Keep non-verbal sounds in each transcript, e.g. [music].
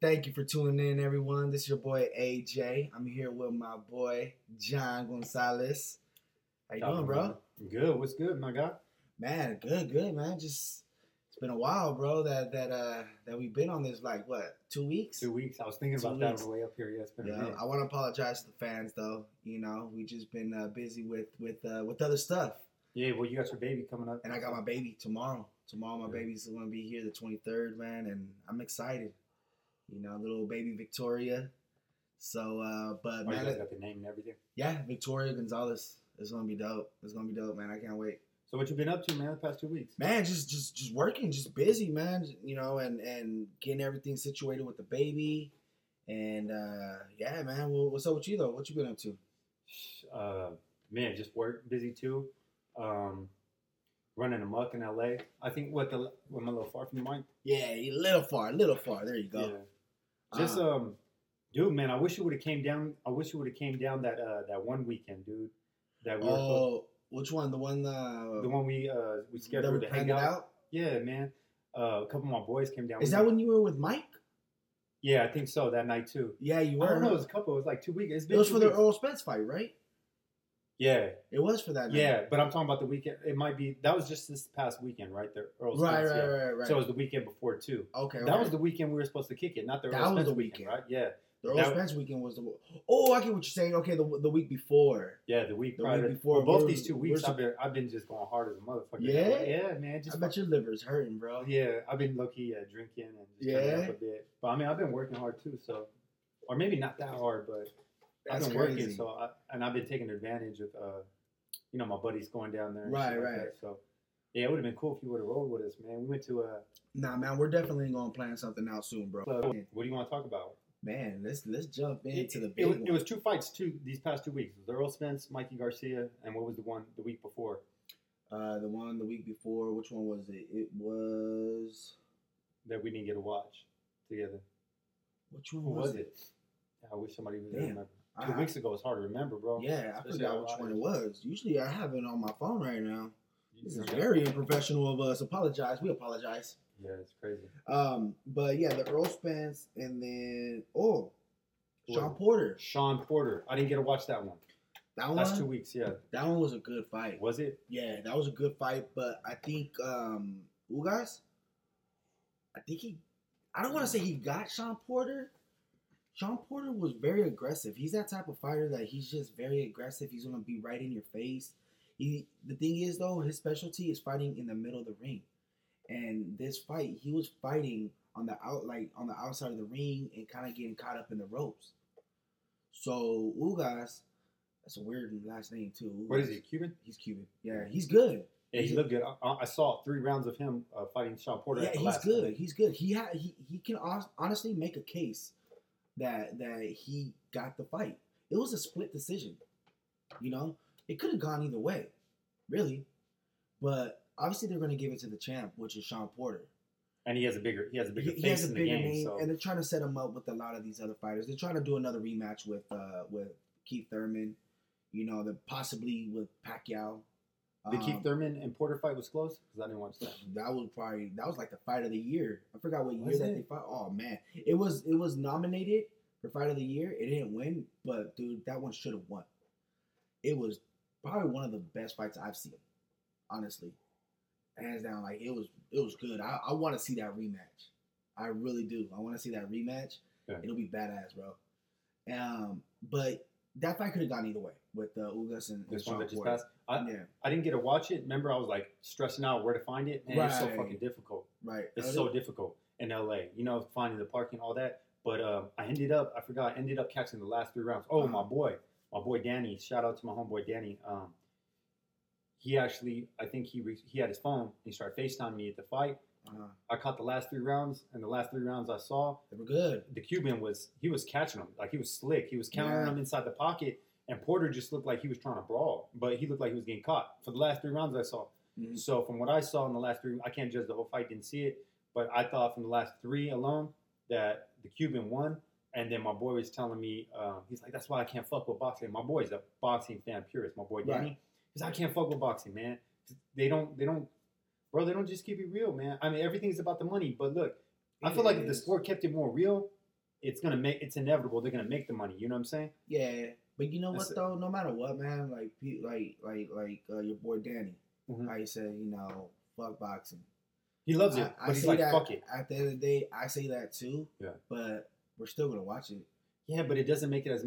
Thank you for tuning in, everyone. This is your boy AJ. I'm here with my boy John Gonzalez. How you doing, bro? Good. What's good, my guy? Man, good, good, man. Just it's been a while, bro. That that uh that we've been on this like what two weeks? Two weeks. I was thinking Two about that on the way up here. Yeah, it's been a Yeah. I want to apologize to the fans though. You know, we just been uh, busy with with uh, with other stuff, Yeah, well, you got your baby coming up, and I got my baby tomorrow. Tomorrow, my Yeah. baby's gonna be here the 23rd, man, and I'm excited. You know, little baby Victoria. So, uh, but Oh, you man, guys got the name and everything. yeah, Victoria Gonzalez. It's gonna be dope. It's gonna be dope, man. I can't wait. So, what you been up to, man, the past two weeks? Man, just just just working, just busy, man. You know, and and getting everything situated with the baby, and uh yeah, man. Well, what's up with you though? What you been up to? Uh, man, just work, busy too. Um, running amok in LA. I think what the what my little far from the mic. Yeah, a little far, a little far. There you go. Yeah. Just Uh, um, dude, man, I wish you would have came down. I wish you would have came down that uh that one weekend, dude. That we were oh, which one? The one uh, the one we uh we scheduled we to hang out. out. Yeah, man. Uh, a couple of my boys came down. Is that when you were with Mike? Yeah, I think so. That night too. Yeah, you were. I don't know. It was a couple. It was like two weeks. It's It been was two for the weeks. Earl Spence fight, right? Yeah, It was for that. night. yeah. But I'm talking about the weekend. It might be that was just this past weekend, right? The Earl Right, Spence, right, yeah. right, right. So it was the weekend before too. okay, That was the weekend we were supposed to kick it, not the That Earl was the weekend, weekend. right? Yeah, the Earl that- Spence weekend was the. Oh, I get what you're saying. Okay, the the week before. yeah. The week The prior. week before, well, both these two weeks, I've been I've been just going hard as a motherfucker. Yeah? yeah, man. Just I bet your liver's hurting, bro. Yeah, I've been low key uh, drinking and just Yeah? up a bit. But I mean, I've been working hard too. So, or maybe not that hard, but That's I've been crazy. working. So, I, and I've been taking advantage of, uh, you know, my buddies going down there. Right, like right. So, yeah, it would have been cool if you would have rolled with us, man. We went to uh, Nah, man, we're definitely gonna plan something out soon, bro. club. What do you want to talk about? Man, let's let's jump It, into the it big was, one. it was two fights two these past two weeks. It was Earl Spence, Mikey Garcia, and what was the one the week before? uh, the one the week before. Which one was it? It was. that we didn't get to watch together. Which one was, was it? I wish somebody was Damn. remember. Two I- weeks ago, it's hard to remember, bro. Yeah, I forgot which one it was. Usually, I have it on my phone right now. This is very unprofessional of us. Apologize. We apologize. Yeah, it's crazy. Um, but yeah, the Earl Spence, and then oh, Sean Porter. Sean Porter. I didn't get to watch that one. That one. That's two weeks. Yeah. That one was a good fight. Was it? Yeah, that was a good fight, but I think um Ugas, I think he I don't want to say he got Sean Porter. Sean Porter was very aggressive. He's that type of fighter that he's just very aggressive. He's gonna be right in your face. He the thing is though, his specialty is fighting in the middle of the ring. And this fight, he was fighting on the out like on the outside of the ring and kind of getting caught up in the ropes. So Ugas, that's a weird last name too. What is Ugas. he? Cuban? He's Cuban. Yeah, he's good. Yeah, he looked good. I, I saw three rounds of him uh, fighting Sean Porter. Yeah, at the he's last good. fight. He's good. He had he, he can hon- honestly make a case that that he got the fight. It was a split decision. You know, it could have gone either way, really. But obviously, they're going to give it to the champ, which is Sean Porter. And he has a bigger. He has a bigger He, has a in bigger the game. name, so and they're trying to set him up with a lot of these other fighters. They're trying to do another rematch with uh with Keith Thurman. You know, the possibly with Pacquiao. The Keith Um, Thurman and Porter fight was close because I didn't watch that. That was probably that was like the fight of the year. I forgot what year that they fought. Oh man, it was it was nominated for fight of the year. It didn't win, but dude, that one should have won. It was probably one of the best fights I've seen, honestly, hands down. Like it was it was good. I, I want to see that rematch. I really do. I want to see that rematch. Yeah. It'll be badass, bro. Um, but that fight could have gone either way with uh, Ugas and, and This one that just Porter. passed. I, yeah, I didn't get to watch it. Remember, I was like stressing out where to find it, and it's so fucking difficult. right. It's so difficult in LA. You know, finding the parking, all that. But um, I ended up, I forgot, I ended up catching the last three rounds. Oh, my Uh-huh. boy, my boy Danny. Shout out to my homeboy Danny. Um, he actually, I think he re- he had his phone. And he started FaceTiming me at the fight. Uh-huh. I caught the last three rounds, and the last three rounds I saw, they were good. the Cuban was he was catching them like he was slick. He was countering Yeah. them inside the pocket, and Porter just looked like he was trying to brawl, but he looked like he was getting caught for the last three rounds I saw. Mhm. So from what I saw in the last three, I can't judge the whole fight, didn't see it, but I thought from the last three alone that the Cuban won. And then my boy was telling me, um, he's like, that's why I can't fuck with boxing. My boy's a boxing fan purist. My boy Danny, Right. he's like, I can't fuck with boxing, man. They don't, they don't, bro. They don't just keep it real, man. I mean, everything's about the money. But look, I It feel like if the sport kept it more real, it's gonna make it's inevitable. They're gonna make the money. You know what I'm saying? Yeah, but you know That's what though? No matter what, man, like like like like uh, your boy Danny, Mhm. how he said, you know, fuck boxing. He loves it, I, I but he's say like, that fuck it. at the end of the day. I say that too. Yeah. But we're still gonna watch it. Yeah, but it doesn't make it as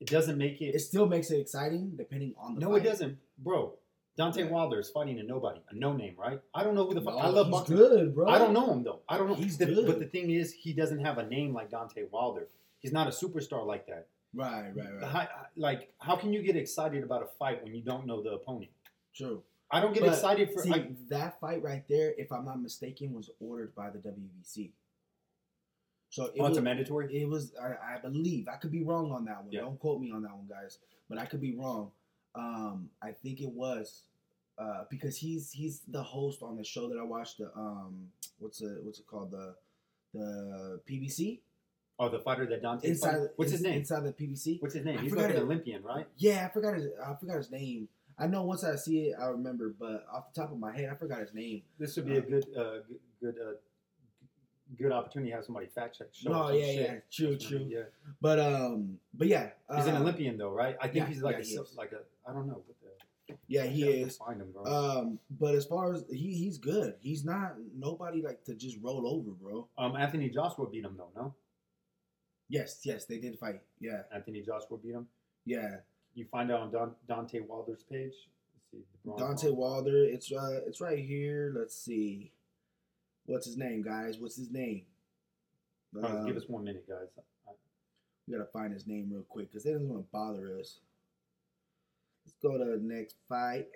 it doesn't make it. It still makes it exciting, depending on the. no, fight. it doesn't, bro. Deontay Yeah. Wilder is fighting a nobody, a no name, right? I don't know who the fuck. No, I love he's boxing. good, bro. I don't know him though. I don't know. He's the, good. But the thing is, he doesn't have a name like Deontay Wilder. He's not a superstar like that. Right, right, right. How, like, how can you get excited about a fight when you don't know the opponent? True. I don't get But, excited for. See, like, that fight right there, if I'm not mistaken, was ordered by the WBC. So it oh, it's was, a mandatory. it was I, I believe I could be wrong on that one. Yeah. Don't quote me on that one, guys. But I could be wrong. Um, I think it was uh, because he's he's the host on the show that I watched. The um, what's it what's it called the the PBC Oh, the fighter that Deontay. inside. fought? What's his name? Inside the PBC. What's his name? I He's like an. Olympian, right? Yeah, I forgot his I forgot his name. I know once I see it, I remember, but off the top of my head, I forgot his name. This would be a good, uh, good, good, uh, good opportunity to have somebody fact check. Show No, some yeah, shit. yeah, true, That's what I mean, true. Yeah, But um, but yeah, he's an uh, Olympian though, right? I think yeah, he's like yeah, a he like a I don't know what the Yeah, he is. Find him, bro. Um, but as far as he he's good. He's not nobody like to just roll over, bro. um, Anthony Joshua beat him though. No, Yes, yes, they did fight. Yeah, Anthony Joshua beat him. yeah. You find out on Don, Deontay Wilder's page. Let's see. Deontay Wilder. It's uh, it's right here. Let's see. What's his name, guys? What's his name? Oh, Um, give us one minute, guys. We gotta find his name real quick because they doesn't want to bother us. Let's go to the next fight.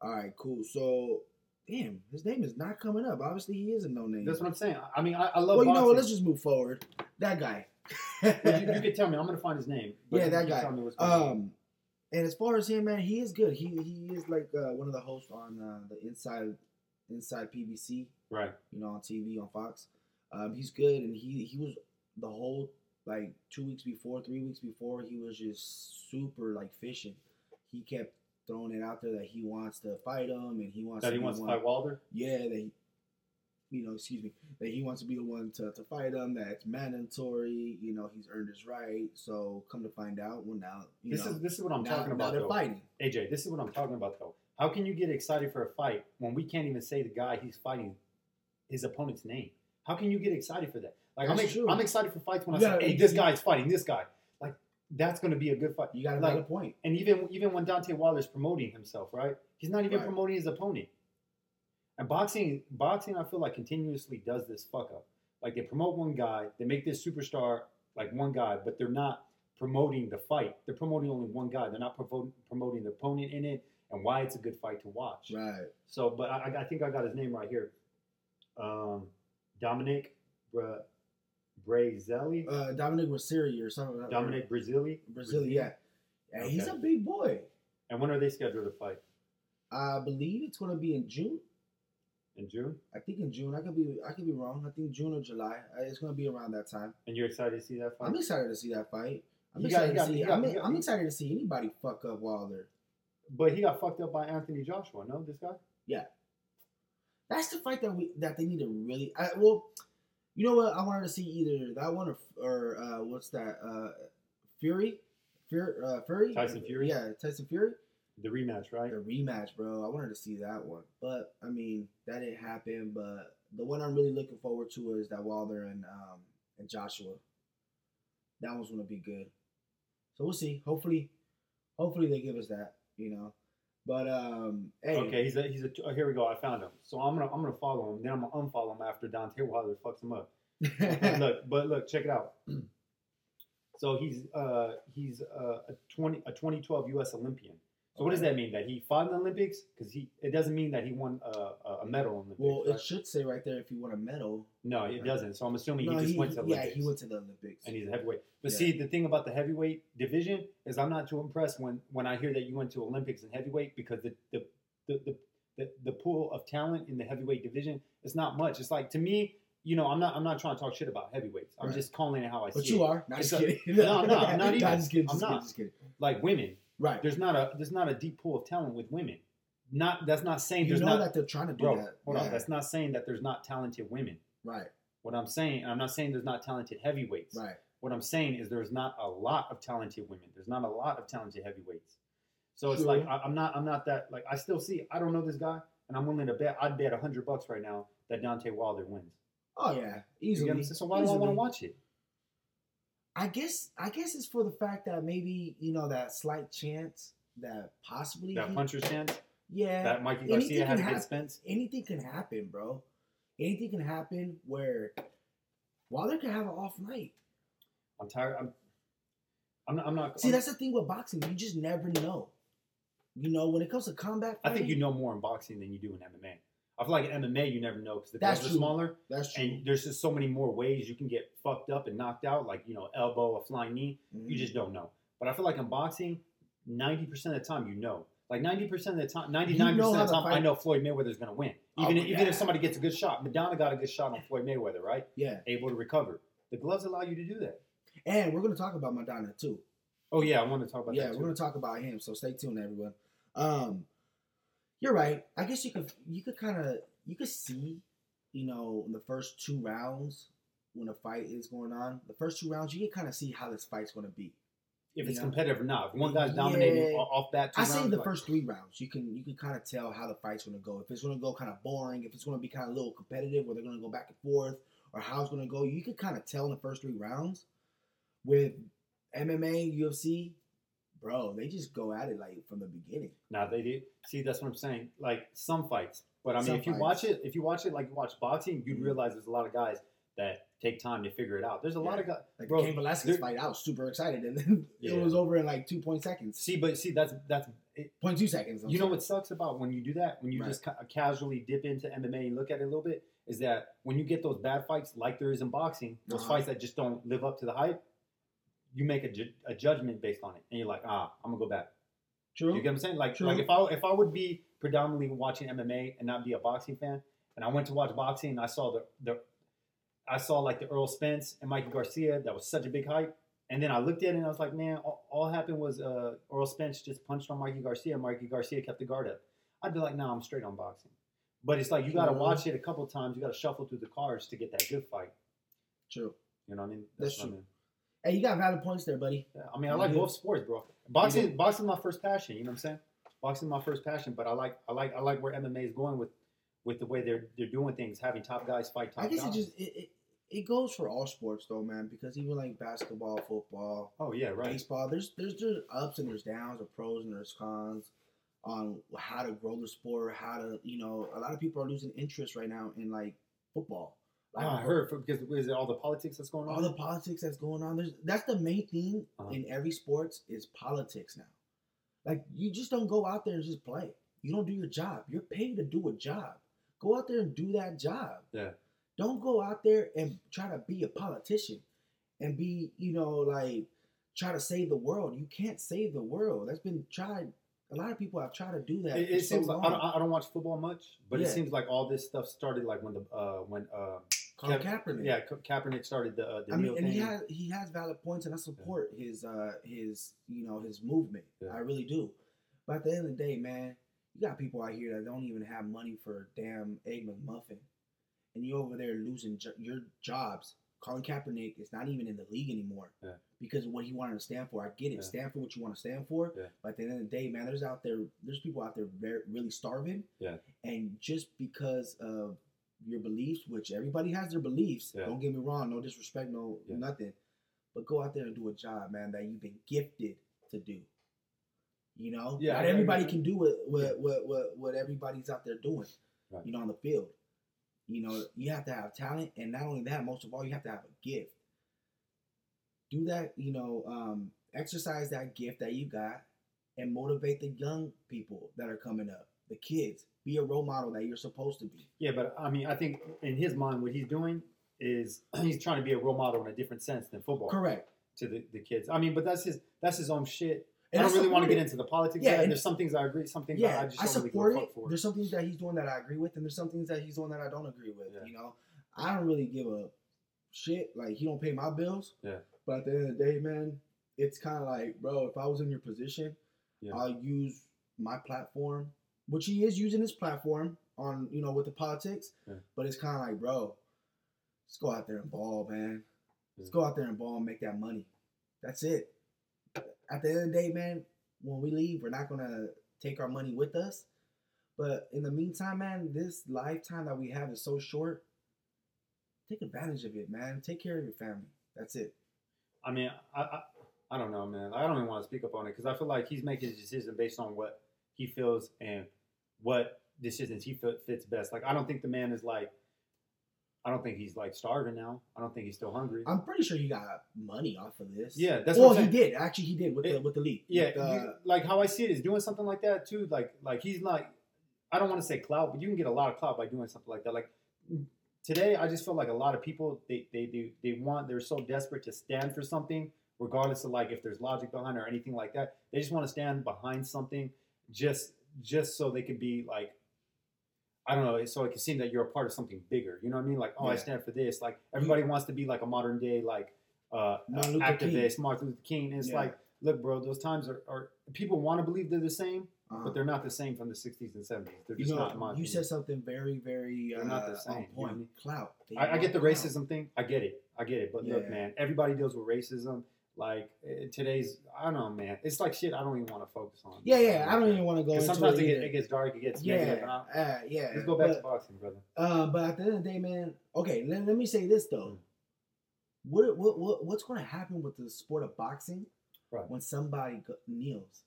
All right, cool. So, damn, his name is not coming up. Obviously, he is a no name. That's what I'm saying. I mean, I, I love Well, you know what? Let's just move forward. That guy. You, you [laughs] could tell me. I'm gonna find his name. Yeah, that guy. tell me what's going on. um, and as far as him, man, he is good. He he is like uh, one of the hosts on uh, the Inside Inside PBC. Right. you know, on TV on Fox. Um, he's good, and he he was the whole like two weeks before, three weeks before, he was just super like fishing. He kept throwing it out there that he wants to fight him, and he wants That to he wants to fight Wilder. Yeah, that he, you know, excuse me, that he wants to be the one to, to fight him. That it's mandatory. You know, he's earned his right. So come to find out, well now, you This know, is this is what I'm now, talking about. they're though. fighting. AJ, this is what I'm talking about though. How can you get excited for a fight when we can't even say the guy he's fighting his opponent's name? How can you get excited for that? Like I'm, true. I'm excited for fights when I Yeah, say, "Hey, this guy's fighting this guy." That's going to be a good fight. You got a Like- valid point. And even even when Deontay Wilder's promoting himself, right? He's not even Right. promoting his opponent. And boxing, boxing, I feel like continuously does this fuck up. Like they promote one guy, they make this superstar like one guy, but they're not promoting the fight. They're promoting only one guy. They're not promoting promoting the opponent in it and why it's a good fight to watch. Right. So, but I, I think I got his name right here. Um, Dominic Bra- Brazelli. Uh, Dominic Rosiri or something. or- Dominic Brazili. Brazil, yeah. Yeah, he's a big boy. And when are they scheduled to fight? I believe it's going to be in June. In June. I think in June. I could be I could be wrong. I think June or July. Uh, It's going to be around that time. And you're excited to see that fight? I'm excited to see that fight. I'm You got- excited got- to see. got- I'm, got- I'm excited to see anybody fuck up Wilder. But he got fucked up by Anthony Joshua. No, this guy. Yeah, that's the fight that we that they need to really. I, well, you know what? I wanted to see either that one or or uh, what's that? Uh, Fury, Fury, uh, Fury, Tyson Fury? Yeah, Tyson Fury. The rematch, right? The rematch, bro. I wanted to see that one, but I mean that didn't happen. But the one I'm really looking forward to is that Wilder and um and Joshua. That one's gonna be good. So we'll see. Hopefully, hopefully they give us that. You know, but um, hey, Okay, he's a he's a. Oh, here we go. I found him. So I'm gonna I'm gonna follow him. Then I'm gonna unfollow him after Deontay Wilder fucks him up. look, [laughs] but look, check it out. So he's uh he's uh, a twenty a 2012 U.S. Olympian. So what does that mean? That he fought in the Olympics? Because he it doesn't mean that he won a, a medal in the well, right? it should say right there if you won a medal. no, it doesn't. So I'm assuming No, he just went to yeah, Olympics. he went to the Olympics. and he's a heavyweight. But Yeah. see, the thing about the heavyweight division is I'm not too impressed when when I hear that you went to Olympics and heavyweight because the the the the, the, the pool of talent in the heavyweight division is not much. It's like to me, you know, I'm not I'm not trying to talk shit about heavyweights. I'm Right. just calling it how I but see you it. are. Not It's just a- kidding. No, no, I'm not [laughs] even. just kidding. I'm not. kidding. Just kidding. Like women, Right. there's not a there's not a deep pool of talent with women. Not that's not saying You there's know not that they're trying to do bro. that. Hold yeah. on, that's not saying that there's not talented women. right. What I'm saying, I'm not saying there's not talented heavyweights. Right. What I'm saying is there's not a lot of talented women. There's not a lot of talented heavyweights. So it's like I, I'm not I'm not that like I still see I don't know this guy and I'm willing to bet I'd bet hundred bucks right now that Deontay Wilder wins. Oh yeah, You get what I'm easily. So why do I want to watch it? I guess I guess it's for the fact that maybe you know that slight chance that possibly That he- puncher's chance yeah that Mikey Garcia had against Spence. anything can happen, bro. Anything can happen where Wilder can have an off night. I'm tired. I'm. I'm not. I'm not See, I'm- that's the thing with boxing. You just never know. You know, when it comes to combat, I think you know more in boxing than you do in MMA. I feel like in MMA you never know because the That's gloves are true. smaller That's true. and there's just so many more ways you can get fucked up and knocked out, like you know elbow, a flying knee. Mhm. You just don't know. But I feel like in boxing, ninety percent of the time you know. Like ninety percent of the time, ninety nine percent of the time, I know Floyd Mayweather's going to win. Oh, Even if, even yeah. if somebody gets a good shot, Maidana got a good shot on Floyd Mayweather, right? yeah, Able to recover. The gloves allow you to do that. and we're gonna talk about Maidana too. Oh yeah, I want to talk about yeah, we're gonna talk about him. So stay tuned, everyone. Um, you're right. I guess you could you could kind of you could see, you know, in the first two rounds when a fight is going on, the first two rounds you can kind of see how this fight's gonna be. if it's Yeah. competitive or not. If one guy's dominating Yeah. off that, two I say the like- first three rounds, you can you can kind of tell how the fight's gonna go. If it's gonna go kind of boring, if it's gonna be kind of a little competitive, where they're gonna go back and forth, or how it's gonna go, you can kind of tell in the first three rounds. With MMA, UFC, bro, they just go at it like from the beginning. Now they do. See, that's what I'm saying. Like some fights, but I mean, Some if you fights. watch it, if you watch it like you watch boxing, you'd Mhm. realize there's a lot of guys that take time to figure it out. There's a lot of guys. Like Bro, Cain Velasquez fight, I was super excited, and then Yeah. [laughs] it was over in like two point seconds, See, but see, that's that's. It, point two seconds. I'm you know what sucks about when you do that? When you Right. just ca- casually dip into MMA and look at it a little bit, is that when you get those bad fights, like there is in boxing, those Uh-huh. fights that just don't live up to the hype, you make a, ju- a judgment based on it, and you're like, ah, I'm gonna go back. True. You get what I'm saying? Like, True. like if I if I would be predominantly watching MMA and not be a boxing fan, and I went to watch boxing and I saw the the I saw like the Earl Spence and Mikey Garcia that was such a big hype, and then I looked at it and I was like, man, all, all happened was uh, Earl Spence just punched on Mikey Garcia. Mikey Garcia kept the guard up. I'd be like, nah, I'm straight on boxing. But it's like you got to watch it a couple times. You got to shuffle through the cards to get that good fight. True. You know what I mean? That's what I true. mean. Hey, you got valid points there, buddy. Yeah, I mean, I like both sports, bro. Boxing, boxing, my first passion. You know what I'm saying? Boxing, my first passion. But I like, I like, I like where MMA is going with, with the way they're they're doing things, having top guys fight top I guess guys. it just it, it it goes for all sports though, man. Because even like basketball, football, oh yeah, right. baseball, there's there's there's ups and there's downs, or pros and there's cons on how to grow the sport, how to you know. A lot of people are losing interest right now in like football. Like I heard for, because is it all the politics that's going on? all the politics that's going on. There's that's the main thing Uh-huh. in every sports is politics now. Like you just don't go out there and just play. You don't do your job. You're paid to do a job. Go out there and do that job. Yeah. Don't go out there and try to be a politician and be, you know, like try to save the world. You can't save the world. That's been tried. A lot of people have tried to do that. it, it so seems like I don't, I don't watch football much, but it seems like all this stuff started like when the uh, when uh, Colin Ka- Kaepernick. yeah Ka- Kaepernick started the uh, the I mean, kneel and he has he has valid points, and I support his uh his you know his movement. Yeah. I really do. But at the end of the day, man, you got people out here that don't even have money for a damn egg McMuffin, and you over there losing jo- your jobs. Colin Kaepernick is not even in the league anymore Yeah. because of what he wanted to stand for. I get it, Yeah. stand for what you want to stand for. Yeah. But at the end of the day, man, there's out there, there's people out there very, really starving. Yeah. And just because of your beliefs, which everybody has their beliefs. Yeah. Don't get me wrong, no disrespect, no Yeah. nothing. But go out there and do a job, man, that you've been gifted to do. You know, Yeah, not everybody can do what what, what what what everybody's out there doing. Right. You know, on the field. You know, you have to have talent, and not only that, most of all, you have to have a gift. Do that, you know, um, exercise that gift that you got, and motivate the young people that are coming up, the kids. Be a role model that you're supposed to be. Yeah, but I mean, I think in his mind, what he's doing is [clears throat] he's trying to be a role model in a different sense than football Correct. to the, the kids. I mean, but that's his that's his own shit. And I don't really want to get into the politics. Yeah, and- there's some things I agree, some things yeah, I just I don't really support give a it. fuck for. There's some things that he's doing that I agree with, and there's some things that he's doing that I don't agree with. Yeah. You know, I don't really give a shit. Like he don't pay my bills. Yeah. But at the end of the day, man, it's kind of like, bro, if I was in your position, Yeah. I'll use my platform, which he is using his platform on, you know, with the politics. Yeah. But it's kind of like, bro, let's go out there and ball, man. Let's go out there and ball and make that money. That's it. At the end of the day, man, when we leave, we're not gonna take our money with us. But in the meantime, man, this lifetime that we have is so short. Take advantage of it, man. Take care of your family. That's it. I mean, I, I, I don't know, man. I don't even want to speak up on it because I feel like he's making his decision based on what he feels and what decisions he fits best. Like, I don't think the man is like, I don't think he's like starving now. I don't think he's still hungry. I'm pretty sure he got money off of this. yeah, that's well, what he did. Actually, he did with the with the league. Yeah, With, uh, you- like how I see it is doing something like that too. Like, like he's not. I don't want to say clout, but you can get a lot of clout by doing something like that. Like today, I just feel like a lot of people they they they, they want they're so desperate to stand for something, regardless of like if there's logic behind it or anything like that. They just want to stand behind something just just so they can be like. I don't know, so it can seem that you're a part of something bigger. You know what I mean? Like, oh, I stand for this. Like, everybody wants to be like a modern day, like, uh, Martin Luther activist, Martin Luther King. And it's Yeah. like, look, bro, those times are, are people want to believe they're the same, uh, but they're not the same from the 60s and 70s. They're you know, not you said something very, very uh, They're not the same, on you know point. I mean? Clout. I, I get the clout. racism thing. I get it. I get it. But look, man, everybody deals with racism. Like eh, today's, I don't know, man. It's like shit. I don't even want to focus on. Yeah, yeah. I don't even want to go into sometimes it. it, get, it gets dark. It gets yeah, negative. Uh, yeah. let's go back but, to boxing, brother. Uh, but at the end of the day, man. Okay, let, let me say this though. What, what what what's going to happen with the sport of boxing Right. when somebody kneels?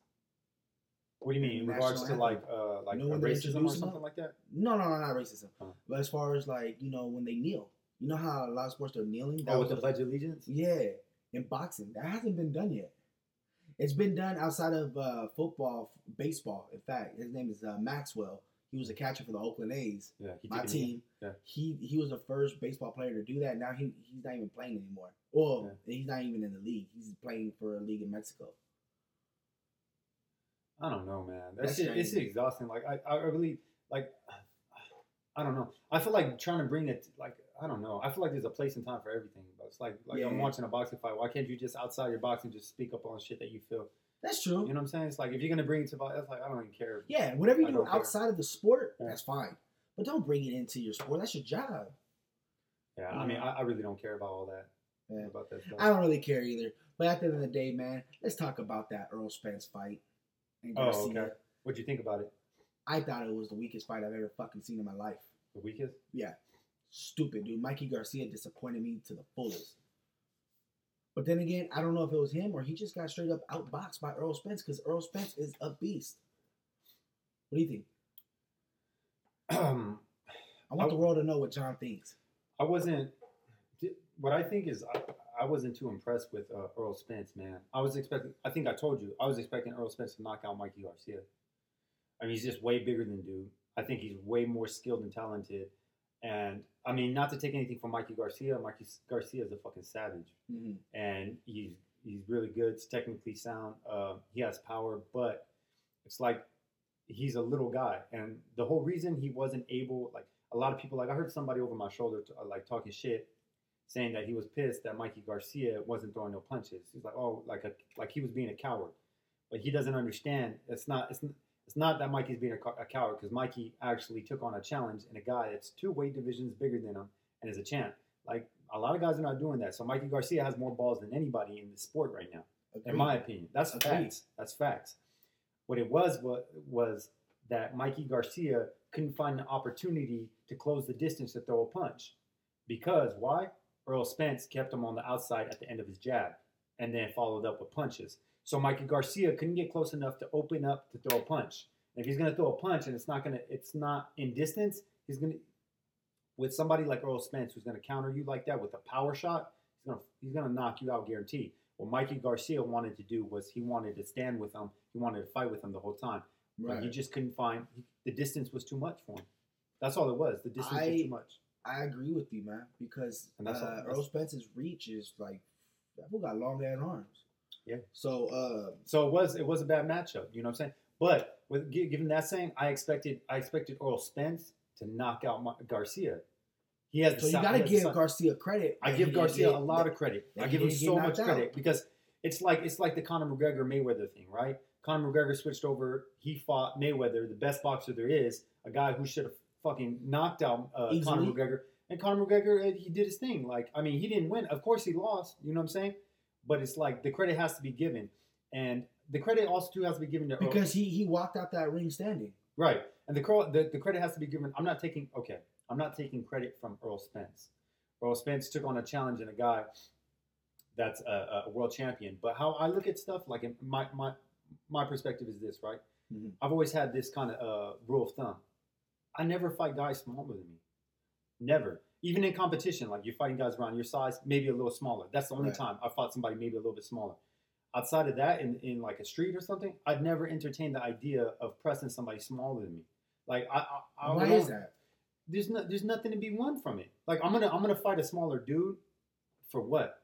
What do you mean in regards to anthem. like, uh, like know when they racism or something like that? No, no, no, not racism. Oh. But as far as like you know when they kneel, you know how a lot of sports they're kneeling. Oh, with was the Pledge of Allegiance. Yeah, in boxing, that hasn't been done yet. It's been done outside of uh, football, baseball. In fact, his name is uh, Maxwell. He was a catcher for the Oakland A's, Yeah, he my team. Yeah. He he was the first baseball player to do that. Now he he's not even playing anymore. Well, he's not even in the league. He's playing for a league in Mexico. I don't know, man. That That's shit, it's exhausting. Like I, I really like. I don't know. I feel like trying to bring it. Like I don't know. I feel like there's a place and time for everything. But it's like like I'm Yeah. watching a boxing fight. Why can't you just outside your boxing just speak up on shit that you feel? That's true. You know what I'm saying? It's like if you're gonna bring it to boxing, that's like I don't even care. Yeah, whatever you I do don't care. outside of the sport, Yeah. that's fine. But don't bring it into your sport. That's your job. Yeah, I mean, I, I really don't care about all that. Yeah. About that stuff. I don't really care either. But at the end of the day, man, let's talk about that Earl Spence fight. And Oh, okay. What'd you think about it? I thought it was the weakest fight I've ever fucking seen in my life. The weakest? Yeah. Stupid, dude. Mikey Garcia disappointed me to the fullest. But then again, I don't know if it was him or he just got straight up outboxed by Earl Spence because Earl Spence is a beast. What do you think? Um, I want I- the world to know what John thinks. I wasn't. What I think is, I, I wasn't too impressed with uh, Earl Spence, man. I was expecting. I think I told you I was expecting Earl Spence to knock out Mikey Garcia. I mean, he's just way bigger than dude. I think he's way more skilled and talented. And I mean, not to take anything from Mikey Garcia. Mikey Garcia is a fucking savage, hmm and he's he's really good. He's technically sound. Uh, he has power, but it's like he's a little guy, and the whole reason he wasn't able, like a lot of people, like I heard somebody over my shoulder, t- like talking shit, saying that he was pissed that Mikey Garcia wasn't throwing no punches. He's like, oh, like a like he was being a coward, but he doesn't understand. It's not. It's. It's not that Mikey's being a, a coward because Mikey actually took on a challenge and a guy that's two weight divisions bigger than him and is a champ. Like a lot of guys are not doing that. So Mikey Garcia has more balls than anybody in the sport right now in my opinion. That's Agreed. facts. That's facts. What it was was was that Mikey Garcia couldn't find an opportunity to close the distance to throw a punch. Because why? Earl Spence kept him on the outside at the end of his jab and then followed up with punches. So Mikey Garcia couldn't get close enough to open up to throw a punch. And if he's gonna throw a punch and it's not gonna it's not in distance, he's gonna with somebody like Earl Spence who's gonna counter you like that with a power shot, he's gonna he's gonna knock you out guaranteed. What Mikey Garcia wanted to do was he wanted to stand with him. He wanted to fight with him the whole time. But he just couldn't find the distance was too much for him. That's all it was. The distance was too much. I agree with you, man, because And that's all- uh, Earl Spence's reach is like that fool got long ass arms. Yeah. So uh, So it was it was a bad matchup. You know what I'm saying? But with given that saying, I expected I expected Earl Spence to knock out Garcia. He has. the so you got to he has the give Garcia credit. I give Garcia get- a lot of credit. I give him so much knocked credit because it's like it's like the Conor McGregor Mayweather thing, right? Conor McGregor switched over. He fought Mayweather, the best boxer there is, a guy who should have fucking knocked out uh, Conor McGregor. And Conor McGregor, uh, he did his thing. Like, I mean, he didn't win. Of course, he lost. You know what I'm saying? But it's like the credit has to be given, and the credit also too has to be given to Earl- because he he walked out that ring standing. Right, and the, the the credit has to be given. I'm not taking okay. I'm not taking credit from Earl Spence. Earl Spence took on a challenge and a guy that's a, a world champion. But how I look at stuff, like my my my perspective is this, right? Mhm. I've always had this kind of uh, rule of thumb. I never fight guys smaller than me. Never. Even in competition, like you're fighting guys around your size, maybe a little smaller. That's the only Right. time I fought somebody maybe a little bit smaller. Outside of that, in, in like a street or something, I've never entertained the idea of pressing somebody smaller than me. Like I, I, I why is that? There's no, there's nothing to be won from it. Like I'm gonna I'm gonna fight a smaller dude for what?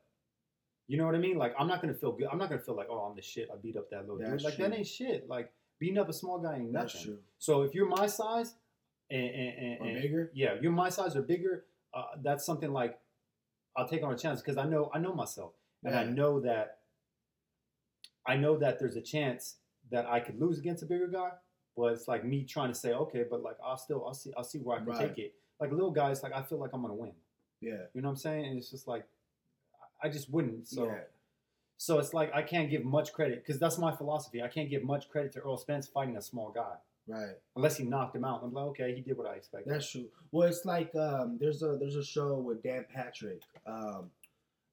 You know what I mean? Like I'm not gonna feel good. I'm not gonna feel like oh I'm the shit. I beat up that little dude. That's Like that ain't shit. Like beating up a small guy ain't nothing. That's true. So if you're my size and, and, and, Or and- bigger. yeah, you're my size or bigger, uh, that's something like I'll take on a chance because I know I know myself and I know that I know that there's a chance that I could lose against a bigger guy, but it's like me trying to say okay, but like I'll still I'll see I'll see where I can Right. take it. Like little guys, like I feel like I'm gonna win. Yeah. You know what I'm saying? And it's just like I I just wouldn't. So yeah. so it's like I can't give much credit because that's my philosophy. I can't give much credit to Earl Spence fighting a small guy Right. unless he knocked him out. I'm like okay, he did what I expected. That's true. Well, it's like um, there's a there's a show with Dan Patrick, um,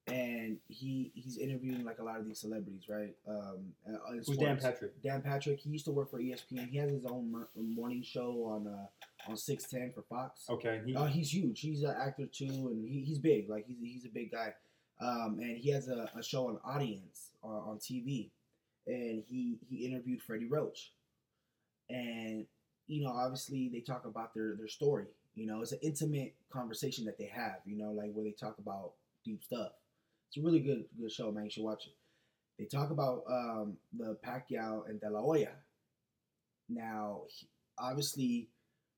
and he he's interviewing like a lot of these celebrities, right? Um, uh, Who's Dan. Patrick? Dan Patrick. He used to work for ESPN. He has his own mer- morning show on uh, on six ten for Fox. Okay, he, Oh, he's huge. He's an actor too, and he, he's big. Like he's he's a big guy. Um, and he has a, a show on Audience on, on TV, and he he interviewed Freddie Roach, and you know obviously they talk about their their story. You know, it's an intimate conversation that they have. You know, like where they talk about deep stuff. It's a really good good show, man. You should watch it. They talk about um, the Pacquiao and De La Hoya. Now, he- obviously,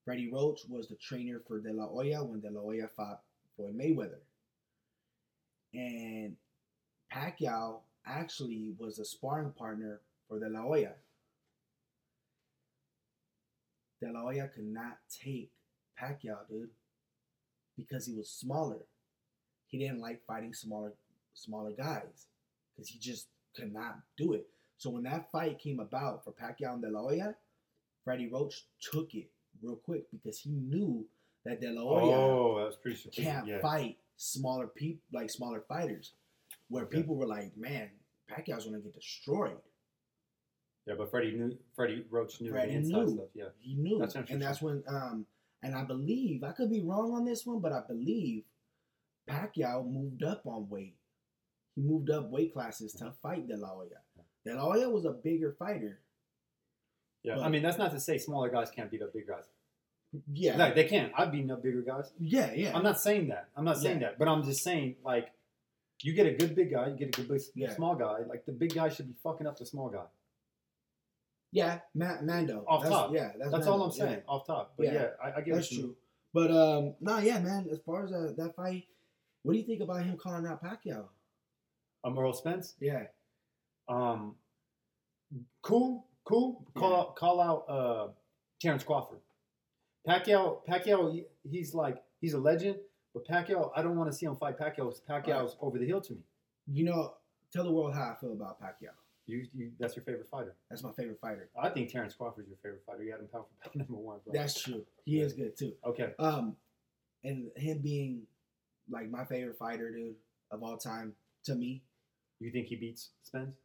Freddie Roach was the trainer for De La Hoya when De La Hoya fought Floyd Mayweather. And Pacquiao actually was a sparring partner for De La Hoya. De La Hoya could not take Pacquiao, dude, because he was smaller. He didn't like fighting smaller smaller guys because he just could not do it. So when that fight came about for Pacquiao and De La Hoya, Freddie Roach took it real quick because he knew that De La Hoya Oh, that was pretty stupid. can't yeah. fight smaller people like smaller fighters. Where Okay. people were like, "Man, Pacquiao's gonna get destroyed." Yeah, but Freddie knew. Freddie Roach knew Freddie the inside knew. stuff. Yeah. He knew, That's and that's when, um, and I believe I could be wrong on this one, but I believe Pacquiao moved up on weight. He moved up weight classes to fight De La Hoya. De La Hoya was a bigger fighter. Yeah. But- I mean, that's not to say smaller guys can't beat up big guys. Yeah, Like they can. I've beaten up bigger guys. yeah, yeah. I'm not saying that. I'm not saying Yeah. that. But I'm just saying, like, you get a good big guy, you get a good big Yeah. small guy. Like the big guy should be fucking up the small guy. Yeah, Ma- Mando. Off that's, top. Yeah, that's, That's all I'm saying, off top. But Yeah. yeah, I, I get That's what you mean. true. But um, nah, yeah, man. As far as uh, that fight, what do you think about him calling out Pacquiao? Um, Earl Spence. Yeah, Um, cool, cool. Call Yeah. out, call out uh, Terrence Crawford. Pacquiao, Pacquiao, he- he's like he's a legend, but Pacquiao, I don't want to see him fight Pacquiao. Pacquiao's over the hill to me. you know, tell the world how I feel about Pacquiao. You, you, that's your favorite fighter. That's my favorite fighter. I think Terrence Crawford's your favorite fighter. You had him pound for pound [laughs] number one. Bro. That's true. He is good too. okay. Um, and him being like my favorite fighter, dude, of all time to me. You think he beats Spence?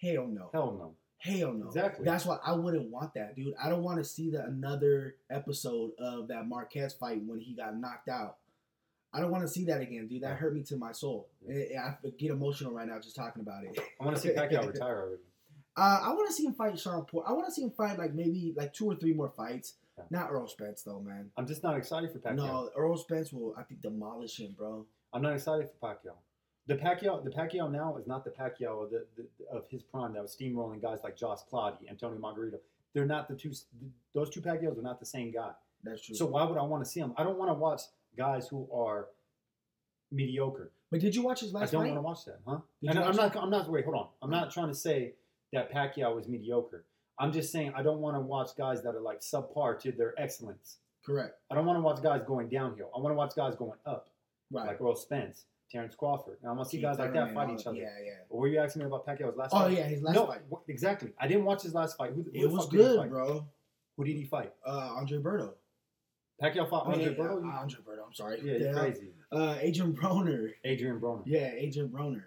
Hell no. Hell no. Hell no. Exactly. That's why I wouldn't want that, dude. I don't want to see the another episode of that Marquez fight when he got knocked out. I don't want to see that again, dude. That hurt me to my soul. I, I get emotional right now just talking about it. I want to see Pacquiao [laughs] retire already. Uh, I want to see him fight Sean Porter. I want to see him fight like maybe like two or three more fights. Yeah. Not Earl Spence though, man. I'm just not excited for Pacquiao. No, Earl Spence will I think demolish him, bro. I'm not excited for Pacquiao. The Pacquiao, the Pacquiao now is not the Pacquiao of, the, the, of his prime that was steamrolling guys like Josh Clottey, Antonio Margarito. They're not the two. Those two Pacquiaos are not the same guy. That's true. So why would I want to see them? I don't want to watch guys who are mediocre. but did you watch his last? I don't want to watch that, huh? And I'm not. I'm not. Wait, hold on. I'm not trying to say that Pacquiao is mediocre. I'm just saying I don't want to watch guys that are like subpar to their excellence. Correct. I don't want to watch guys going downhill. I want to watch guys going up, Right. like Earl Spence, Terrence Crawford. And I want to see Keith guys like that fight each other. Yeah, yeah. But were you asking me about Pacquiao's last Oh fight? yeah, his last no, fight. exactly. I didn't watch his last fight. Who, who It was fuck did he good, bro. Who did he fight? Uh, Andre Berto. Pacquiao fought I mean, Andre Berto. Andre Berto. I'm sorry. yeah, The crazy. Uh, Adrian Broner. Adrian Broner. Yeah, Adrian Broner.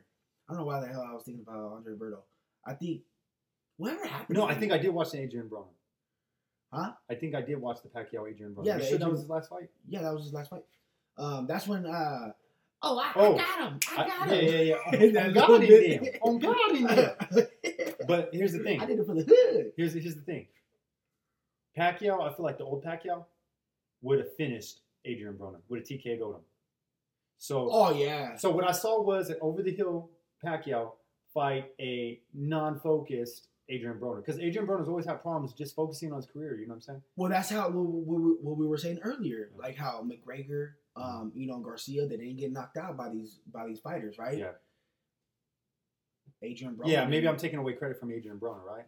I don't know why the hell I was thinking about Andre Berto. I think whatever happened. No, I think I did watch the Adrian Broner. Huh? I think I did watch the Pacquiao Adrian Broner. Yeah, sure that was his last fight? Yeah, that was his last fight. Um, that's when. Uh, oh, I, Oh, I got him. I I- got yeah, him. yeah, yeah. [laughs] That On God in them. On God in them. But here's the thing. I did it for the hood. Here's here's the thing. Pacquiao, I feel like the old Pacquiao would have finished Adrian Broner, would have TK'd him. So Oh yeah. so what I saw was an over the hill Pacquiao fight a non-focused Adrian Broner because Adrian Broner's always had problems just focusing on his career. You know what I'm saying? Well, that's how what, what, what we were saying earlier, like how McGregor, um, you know, Garcia, they didn't get knocked out by these by these fighters, right? Yeah. Adrian Broner. Yeah, maybe I'm taking away credit from Adrian Broner, right?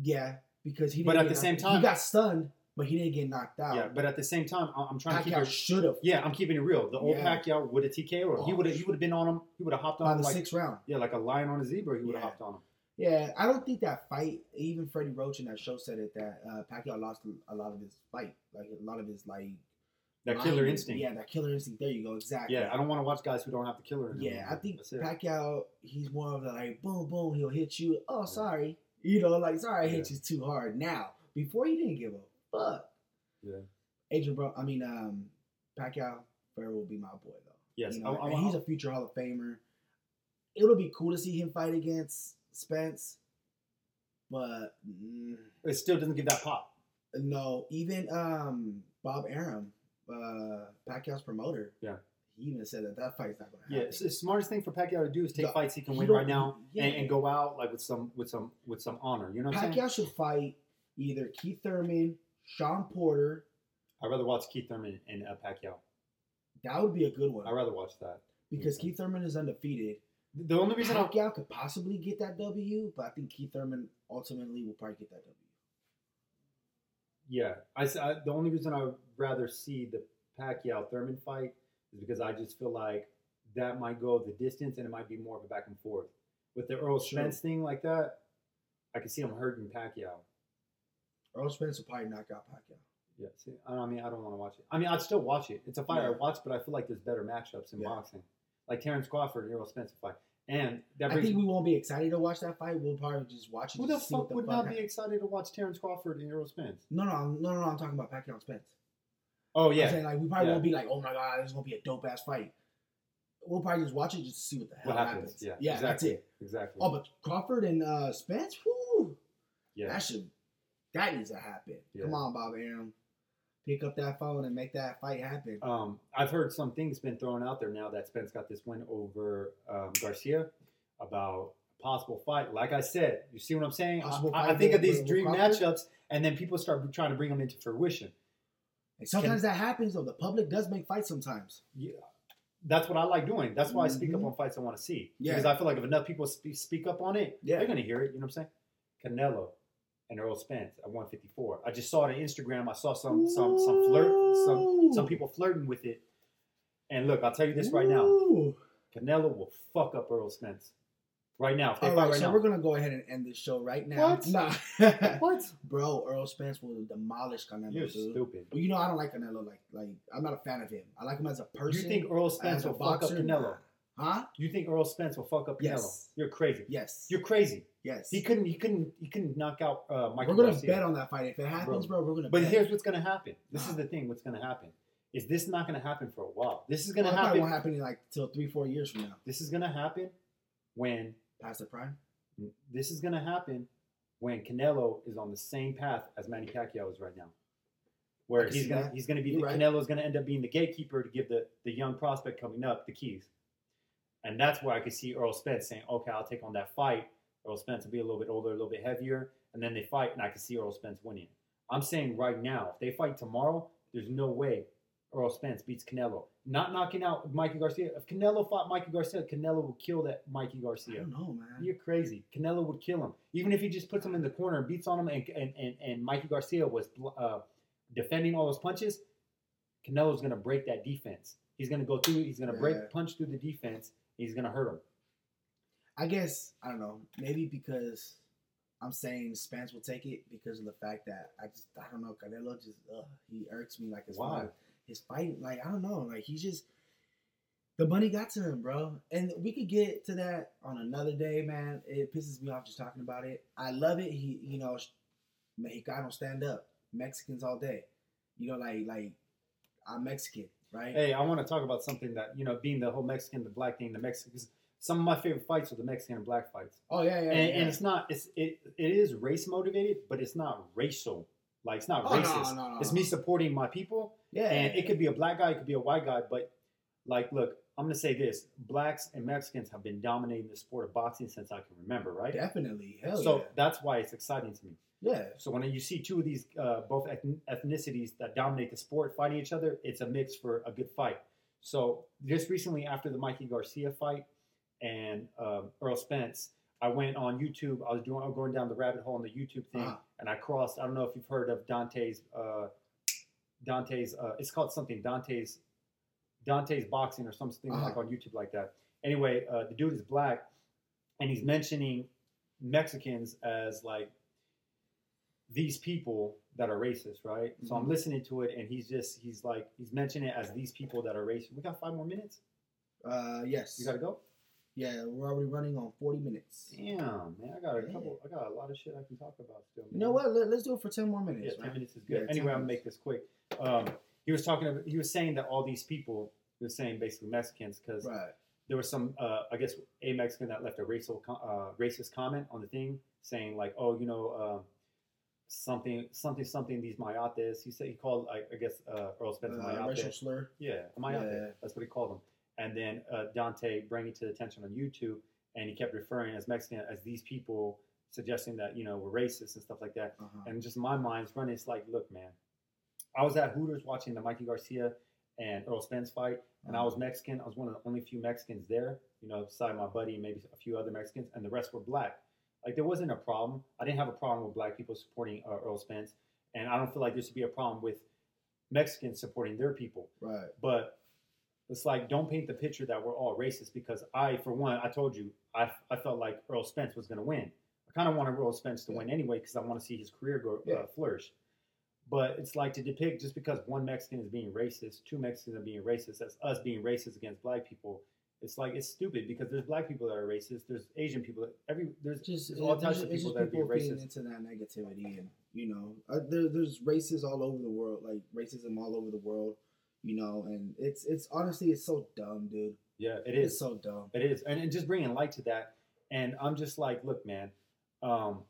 Yeah, because he. But at the same time- he got stunned, but he didn't get knocked out. Yeah, but at the same time, I'm trying to keep Pacquiao it. should have Yeah, I'm keeping it real. The old Yeah. Pacquiao would have TK'd or he Oh, would have he would have been on him. He would have hopped on by on the him like sixth round. yeah, like a lion on a zebra. He would have Yeah. hopped on him. Yeah, I don't think that fight. Even Freddie Roach in that show said it that uh, Pacquiao lost a lot of his fight, like a lot of his like That killer instinct. Yeah, that killer instinct. There you go. Exactly. Yeah, I don't want to watch guys who don't have the killer. Them Yeah. I think That's it. Pacquiao, he's more of the like boom, boom, he'll hit you. Oh, sorry. You know, like, sorry, I hit you too hard. Now, before he didn't give a fuck. Yeah. Adrian Bro, I mean, um, Pacquiao, Fair will be my boy, though. Yes, You know, I- I- and he's a future Hall of Famer. It'll be cool to see him fight against Spence, but mm, it still doesn't give that pop. no, even um, Bob Arum, uh, Pacquiao's promoter, Yeah. he even said that that fight's not going to Yeah, happen. it's the smartest thing for Pacquiao to do is take The- fights he can he win right now yeah. and, and go out like with some with some with some honor. You know what I'm saying? Pacquiao should fight either Keith Thurman, Sean Porter. I'd rather watch Keith Thurman and uh, Pacquiao. That would be a good one I'd rather watch that. because Keith Thurman is undefeated. The only reason Pacquiao could possibly get that W, but I think Keith Thurman ultimately will probably get that W. yeah, I, I- the only reason I would rather see the Pacquiao Thurman fight is because I just feel like that might go the distance and it might be more of a back and forth. With the Earl Sure. Thing like that, I can see him hurting Pacquiao. Earl Spence will probably knock out Pacquiao. Yeah, see, I I mean, I don't want to watch it. I mean, I'd still watch it. It's a fight I watch, but I feel like there's better matchups in Yeah. boxing, like Terrence Crawford and Errol Spence fight. And that I think we won't be excited to watch that fight. We'll probably just watch it. who the to see what fuck would not fuck be excited to watch Terrence Crawford and Errol Spence? No, no, no, no, no. I'm talking about Pacquiao and Spence. Oh I'm yeah, saying like we probably Yeah. won't be like, oh my god, this is gonna be a dope ass fight. We'll probably just watch it just to see what the hell what happens? Yeah, Yeah, exactly. that's it. Exactly. Oh, but Crawford and uh, Spence, whoo, yeah, that should that needs to happen. Yeah. Come on, Bob Arum, pick up that phone and make that fight happen. Um, I've heard some things been thrown out there now that Spence got this win over um, Garcia about a possible fight. Like I said, you see what I'm saying? I, I- think of these dream matchups, and then people start trying to bring them into fruition. And sometimes that happens though. The public does make fights sometimes. Yeah, that's what I like doing. That's why I speak up Mhm. on fights I want to see. Yeah. Because I feel like if enough people speak, speak up on it, Yeah. they're gonna hear it. You know what I'm saying? Canelo and Earl Spence at 154. I just saw it on Instagram. I saw some some some flirt some some people flirting with it. And look, I'll tell you this right now. Ooh. Canelo will fuck up Earl Spence. Right now. All right, right so now. we're gonna go ahead and end this show right now. What? Nah. [laughs] What? Bro, Earl Spence will demolish Canelo. You're dude. stupid. Well, you know I don't like Canelo. Like, like I'm not a fan of him. I like him as a person. You think Earl Spence will fuck up Canelo? Huh? You think Earl Spence will fuck up Canelo? Yes. You're crazy. Yes. You're crazy. Yes. He couldn't. He couldn't. He couldn't knock out uh, Michael we're gonna Garcia. bet on that fight. If it happens, bro, we're gonna. But bet. here's what's gonna happen. This is the thing. What's gonna happen is this not gonna happen for a while. This is gonna Well, happen. won't happen in like till three, four years from now. This is gonna happen when Past the prime. this is gonna happen when Canelo is on the same path as Manny Pacquiao is right now. Where he's gonna that. he's gonna be You're the right. Canelo's gonna end up being the gatekeeper to give the, the young prospect coming up the keys. And that's where I could see Earl Spence saying, Okay, I'll take on that fight. Earl Spence will be a little bit older, a little bit heavier, and then they fight, and I can see Earl Spence winning. I'm saying right now, if they fight tomorrow, there's no way Earl Spence beats Canelo. Not knocking out Mikey Garcia. If Canelo fought Mikey Garcia, Canelo would kill that Mikey Garcia. I don't know, man. You're crazy. Canelo would kill him. Even if he just puts him in the corner and beats on him, and and, and, and Mikey Garcia was uh, defending all those punches, Canelo's gonna break that defense. He's gonna go through. He's gonna Yeah. break, punch through the defense. He's gonna hurt him. I guess I don't know. Maybe because I'm saying Spence will take it because of the fact that I just I don't know. Canelo just ugh, he irks me like his Why? fight. His fight like I don't know. Like he's just the money got to him, bro. And we could get to that on another day, man. It pisses me off just talking about it. I love it. He you know Mexicano stand up. Mexicans all day. You know like like I'm Mexican, right? Hey, I want to talk about something that you know, being the whole Mexican, the black thing, the Mexicans. Some of my favorite fights are the Mexican and black fights, Oh yeah, yeah. and, yeah. and it's not. It's it. It is race motivated, but it's not racial. Like it's not Oh, racist. no, no, It's no. me supporting my people, yeah. and it could be a black guy, it could be a white guy, but like, look, I'm gonna say this: blacks and Mexicans have been dominating the sport of boxing since I can remember, right? definitely. Hell so yeah. that's why it's exciting to me. Yeah. So when you see two of these uh, both ethnicities that dominate the sport fighting each other, it's a mix for a good fight. So just recently, after the Mikey Garcia fight and um, Errol Spence, I went on YouTube. I was doing, I was going down the rabbit hole on the YouTube thing, Uh-huh. and I crossed. I don't know if you've heard of Dante's. Uh, Dante's. Uh, it's called something Dante's. Dante's boxing or something Uh-huh. like on YouTube like that. Anyway, uh, the dude is black, and he's mentioning Mexicans as like these people that are racist, right? So I'm Mhm. listening to it, and he's just he's like he's mentioning it as these people that are racist. We got five more minutes. Uh, yes. You gotta go. Yeah, we're already running on 40 minutes. Damn, man, I got a Yeah. couple. I got a lot of shit I can talk about still. You know what? Let, us do it for 10 more minutes. Yeah, ten right? minutes is good. 10 anyway, I'm gonna make this quick. Um, he was talking. About, he was saying that all these people. He was saying basically Mexicans because Right. there was some, uh, I guess, a Mexican that left a racial, uh, racist comment on the thing, saying like, "Oh, you know, uh, something, something, something." These mayates. He said he called, I, I guess, uh, Earl Spencer Uh, mayate. racial slur. Yeah, a mayate. Yeah. That's what he called them. And then uh, Dante bring it to the attention on YouTube, and he kept referring as Mexican as these people, suggesting that you know we're racist and stuff like that. Uh-huh. And just my mind's running. It's like, look, man, I was at Hooters watching the Mikey Garcia and Errol Spence fight, and I was Mexican. I was one of the only few Mexicans there, you know, beside my buddy and maybe a few other Mexicans, and the rest were black. Like there wasn't a problem. I didn't have a problem with black people supporting uh, Errol Spence, and I don't feel like there should be a problem with Mexicans supporting their people. Right. But it's like don't paint the picture that we're all racist because I, for one, I told you I, I felt like Errol Spence was going to win. I kind of wanted Errol Spence to Yeah. win anyway because I want to see his career go Yeah. uh, flourish. But it's like to depict just because one Mexican is being racist, two Mexicans are being racist, that's us being racist against black people. It's like it's stupid because there's black people that are racist, there's Asian people, that, every there's Just, there's all types of people that are being racist. into that negativity, and you know, uh, there, there's races all over the world, like racism all over the world, you know, and it's it's honestly it's so dumb, dude. Yeah, it It's is. so dumb. It is, and, and just bringing light to that. And I'm just like, look, man, um,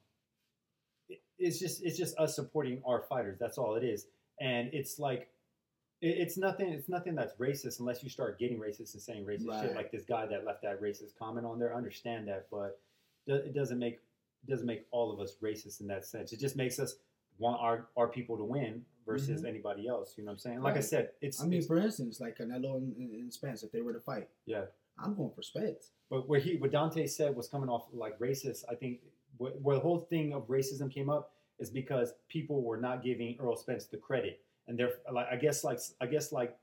it- it's just it's just us supporting our fighters. That's all it is. And it's like, it, it's nothing. It's nothing that's racist unless you start getting racist and saying racist shit like this guy that left that racist comment on there. I understand that, but it doesn't make doesn't make all of us racist in that sense. It just makes us want our our people to win versus Mhm. anybody else. You know what I'm saying? Like I said, it's, I mean, it's for instance, like Canelo and, and, Spence, if they were to fight, yeah. I'm going for Spence. But where he, what Dante said was coming off like racist. I think where, where the whole thing of racism came up is because people were not giving Errol Spence the credit, and they're like, I guess like, I guess like,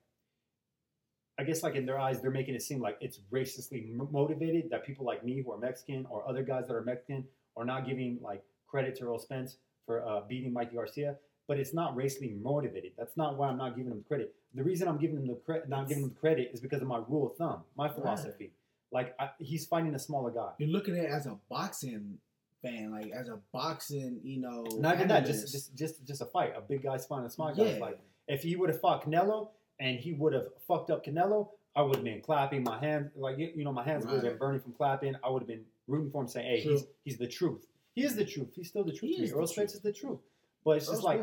I guess like in their eyes, they're making it seem like it's racistly m- motivated that people like me who are Mexican or other guys that are Mexican are not giving like credit to Errol Spence for uh, beating Mikey Garcia. But it's not racially motivated. That's not why I'm not giving him credit. The reason I'm giving him the credit, not giving him credit, is because of my rule of thumb, my philosophy. Like I, he's fighting a smaller guy. You're looking at it as a boxing fan, like as a boxing, you know. Not even that, just just just just a fight. A big guy's fighting a small guy. yeah. fight. If he would have fought Canelo and he would have fucked up Canelo, I would have been clapping my hands, like you know, my hands would have been burning from clapping. I would have been rooting for him, saying, "Hey, True. he's he's the truth. He is the truth. He's still the truth He to me. Errol Spence is the truth." But it's just like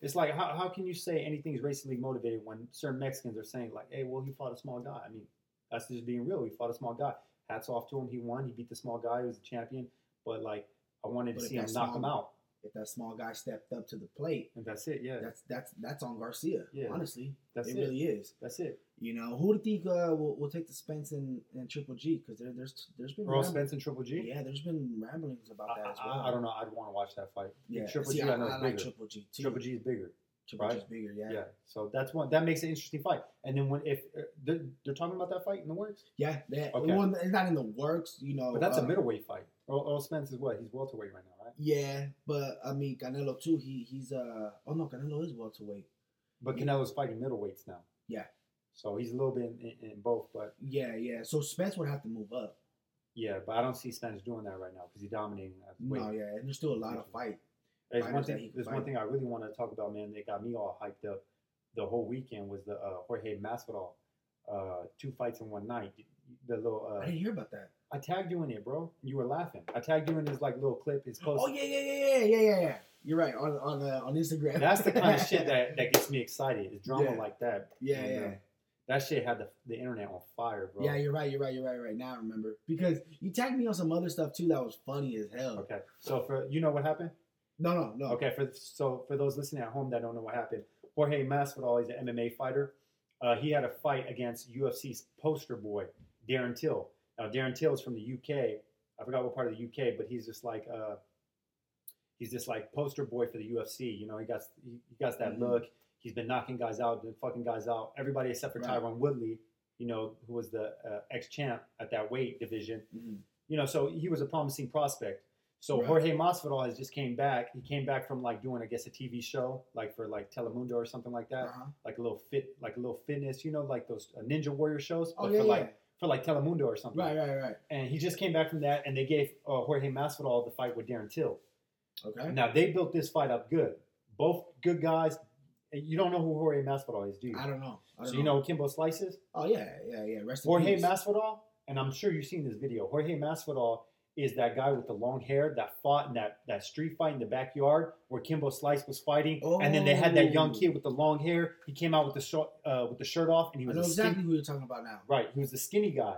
it's like how, how can you say anything's racially motivated when certain Mexicans are saying like, "Hey, well, he fought a small guy." I mean, that's just being real. He fought a small guy. Hats off to him. He won. He beat the small guy. He was a champion. But like, I wanted to But if see him knock small- him out, If that small guy stepped up to the plate, and that's it. Yeah, that's that's that's on Garcia. Yeah. honestly, that's it, it. really is. That's it. You know, who do you think uh, will, will take the Spence and, and Triple G? Because there, there's there's been Errol Spence and Triple G. Yeah, there's been ramblings about I, that as I- well. I don't know. I'd want to watch that fight. Yeah, Triple See, G, I I, know I like bigger. Triple G too. Triple G is bigger. Triple Right. H's bigger, yeah. Yeah. So that's one that makes an interesting fight. And then when if uh, they're, they're talking about that fight in the works, Yeah, they, Okay. well, it's not in the works, you know. but that's uh, a middleweight fight. Earl, Errol Spence is what he's welterweight right now? Yeah, but I mean Canelo too. He he's uh oh no, Canelo is welterweight. But. Canelo's fighting middleweights now. Yeah. So he's a little bit in, in, in both, but Yeah, yeah. So Spence would have to move up. yeah, but I don't see Spence doing that right now because he's dominating. At. No, yeah, and there's still a lot of fight. There's one fighters that he thing. There's fight. one thing I really want to talk about, man. That got me all hyped up. The whole weekend was the uh, Jorge Masvidal, uh, two fights in one night. The little I uh, didn't hear about that. I tagged you in it, bro. You were laughing. I tagged you in his like little clip. His post. Oh yeah, yeah, yeah, yeah, yeah, yeah, yeah. You're right on on uh, on Instagram. That's the kind of shit [laughs] that, that gets me excited. It's drama Yeah. like that. Yeah, And, yeah. uh, that shit had the, the internet on fire, bro. Yeah, you're right. You're right. You're right. Right now, I remember because you tagged me on some other stuff too that was funny as hell. Okay. So for you know what happened? No, no, no. Okay, for so for those listening at home that don't know what happened, Jorge Masvidal is an MMA fighter. Uh, he had a fight against UFC's poster boy Darren Till. Now Darren Till is from the UK. I forgot what part of the UK, but he's just like uh, he's just like poster boy for the UFC. You know, he got he, he got that Mhm. look. He's been knocking guys out, been fucking guys out. Everybody except for Right. Tyron Woodley, you know, who was the uh, ex champ at that weight division Mhm. you know, so he was a promising prospect. So Right. Jorge Masvidal has just came back. He came back from like doing, I guess, a TV show, like for like Telemundo or something like that, Uh-huh. like a little fit, like a little fitness, you know, like those uh, Ninja Warrior shows, Oh but yeah, for yeah. like for like Telemundo or something. right, right, right. And he just came back from that, and they gave uh, Jorge Masvidal the fight with Darren Till. Okay. Now they built this fight up good. Both good guys. You don't know who Jorge Masvidal is, do you? I don't know. I don't So you know Kimbo Slice is? Oh yeah, yeah, yeah. Rest Jorge. Masvidal, and I'm sure you've seen this video. Jorge Masvidal is that guy with the long hair that fought in that, that street fight in the backyard where Kimbo Slice was fighting, oh. and then they had that young Oh. kid with the long hair. He came out with the short, uh, with the shirt off, and he I was know a skinny, exactly who you're talking about now. right. He was the skinny guy,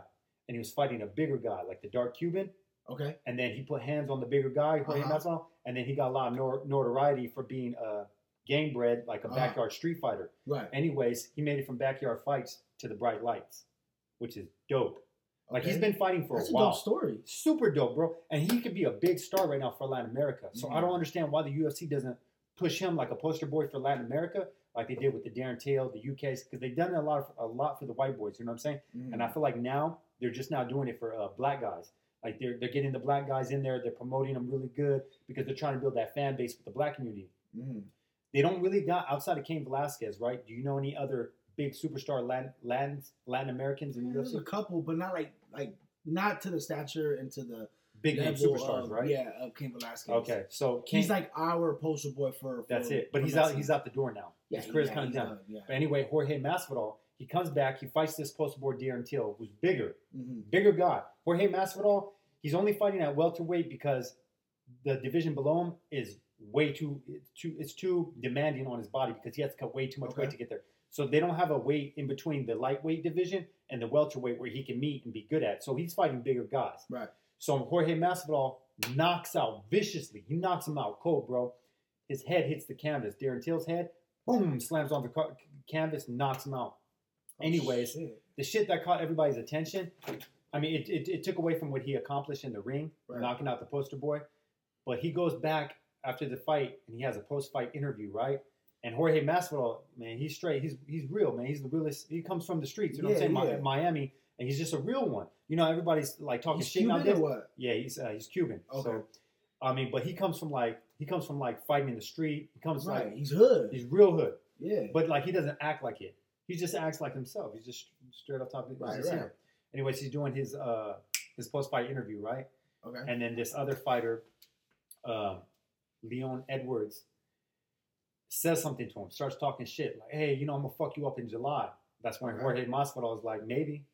and he was fighting a bigger guy like the dark Cuban. Okay. And then he put hands on the bigger guy, Jorge Uh-huh. Masvidal, and then he got a lot of nor- notoriety for being a game bred, like a Uh-huh. backyard street fighter. Right. Anyways, he made it from backyard fights to the bright lights, which is dope. Like he's been fighting for That's a a while. dope story. Super dope, bro. And he could be a big star right now for Latin America. So I Mhm. don't understand why the UFC doesn't push him like a poster boy for Latin America, like they did with the Darren Till, the UK's, because they've done a lot of, a lot for the white boys. You know what I'm saying? Mhm. And I feel like now they're just now doing it for uh, black guys. Like they're they're getting the black guys in there. They're promoting them really good because they're trying to build that fan base with the black community. Mhm. They don't really got outside of Cain Velasquez, right? Do you know any other big superstar Latin Latin, Latin Americans in Yeah, There's a couple, but not like like not to the stature and to the Big name superstars, of, right? Yeah, of Cain Velasquez. Okay, so Cain, He's like our poster boy for. for that's it. But he's out. He's out the door now. Yeah, His career's yeah, kind of done. done, Yeah. But anyway, Jorge Masvidal, he comes back. He fights this poster boy Darren Till, who's bigger, Mhm. bigger guy. Jorge Masvidal, he's only fighting at welterweight because the division below him is way too it's too it's too demanding on his body because he has to cut way too much Okay. weight to get there. So they don't have a weight in between the lightweight division and the welterweight where he can meet and be good at. So he's fighting bigger guys. Right. So Jorge Masvidal knocks out viciously. He knocks him out cold, bro. His head hits the canvas. Darren Till's head, boom, slams on the ca- canvas, knocks him out. Oh, Anyways, shit. the shit that caught everybody's attention. I mean, it, it, it took away from what he accomplished in the ring, Right. knocking out the poster boy. But he goes back after the fight and he has a post fight interview, right? And Jorge Masvidal, man, he's straight. He's he's real, man. He's the realest. He comes from the streets, you know what I'm saying? Yeah. Miami, and he's just a real one. You know, everybody's like talking He's shit Cuban or what? Yeah, he's uh, he's Cuban. Okay. So, I mean, but he comes from like he comes from like fighting in the street. He comes Right. like He's hood. he's real hood, yeah. but like he doesn't act like it. He just acts like himself. He's just straight up top. he's Right, right. him. Anyways, he's doing his uh his post fight interview, right? Okay. And then this other fighter, um, Leon Edwards, says something to him, starts talking shit like, "Hey, you know, I'm gonna fuck you up in July." That's when Okay. Jorge Masvidal is like, "Maybe,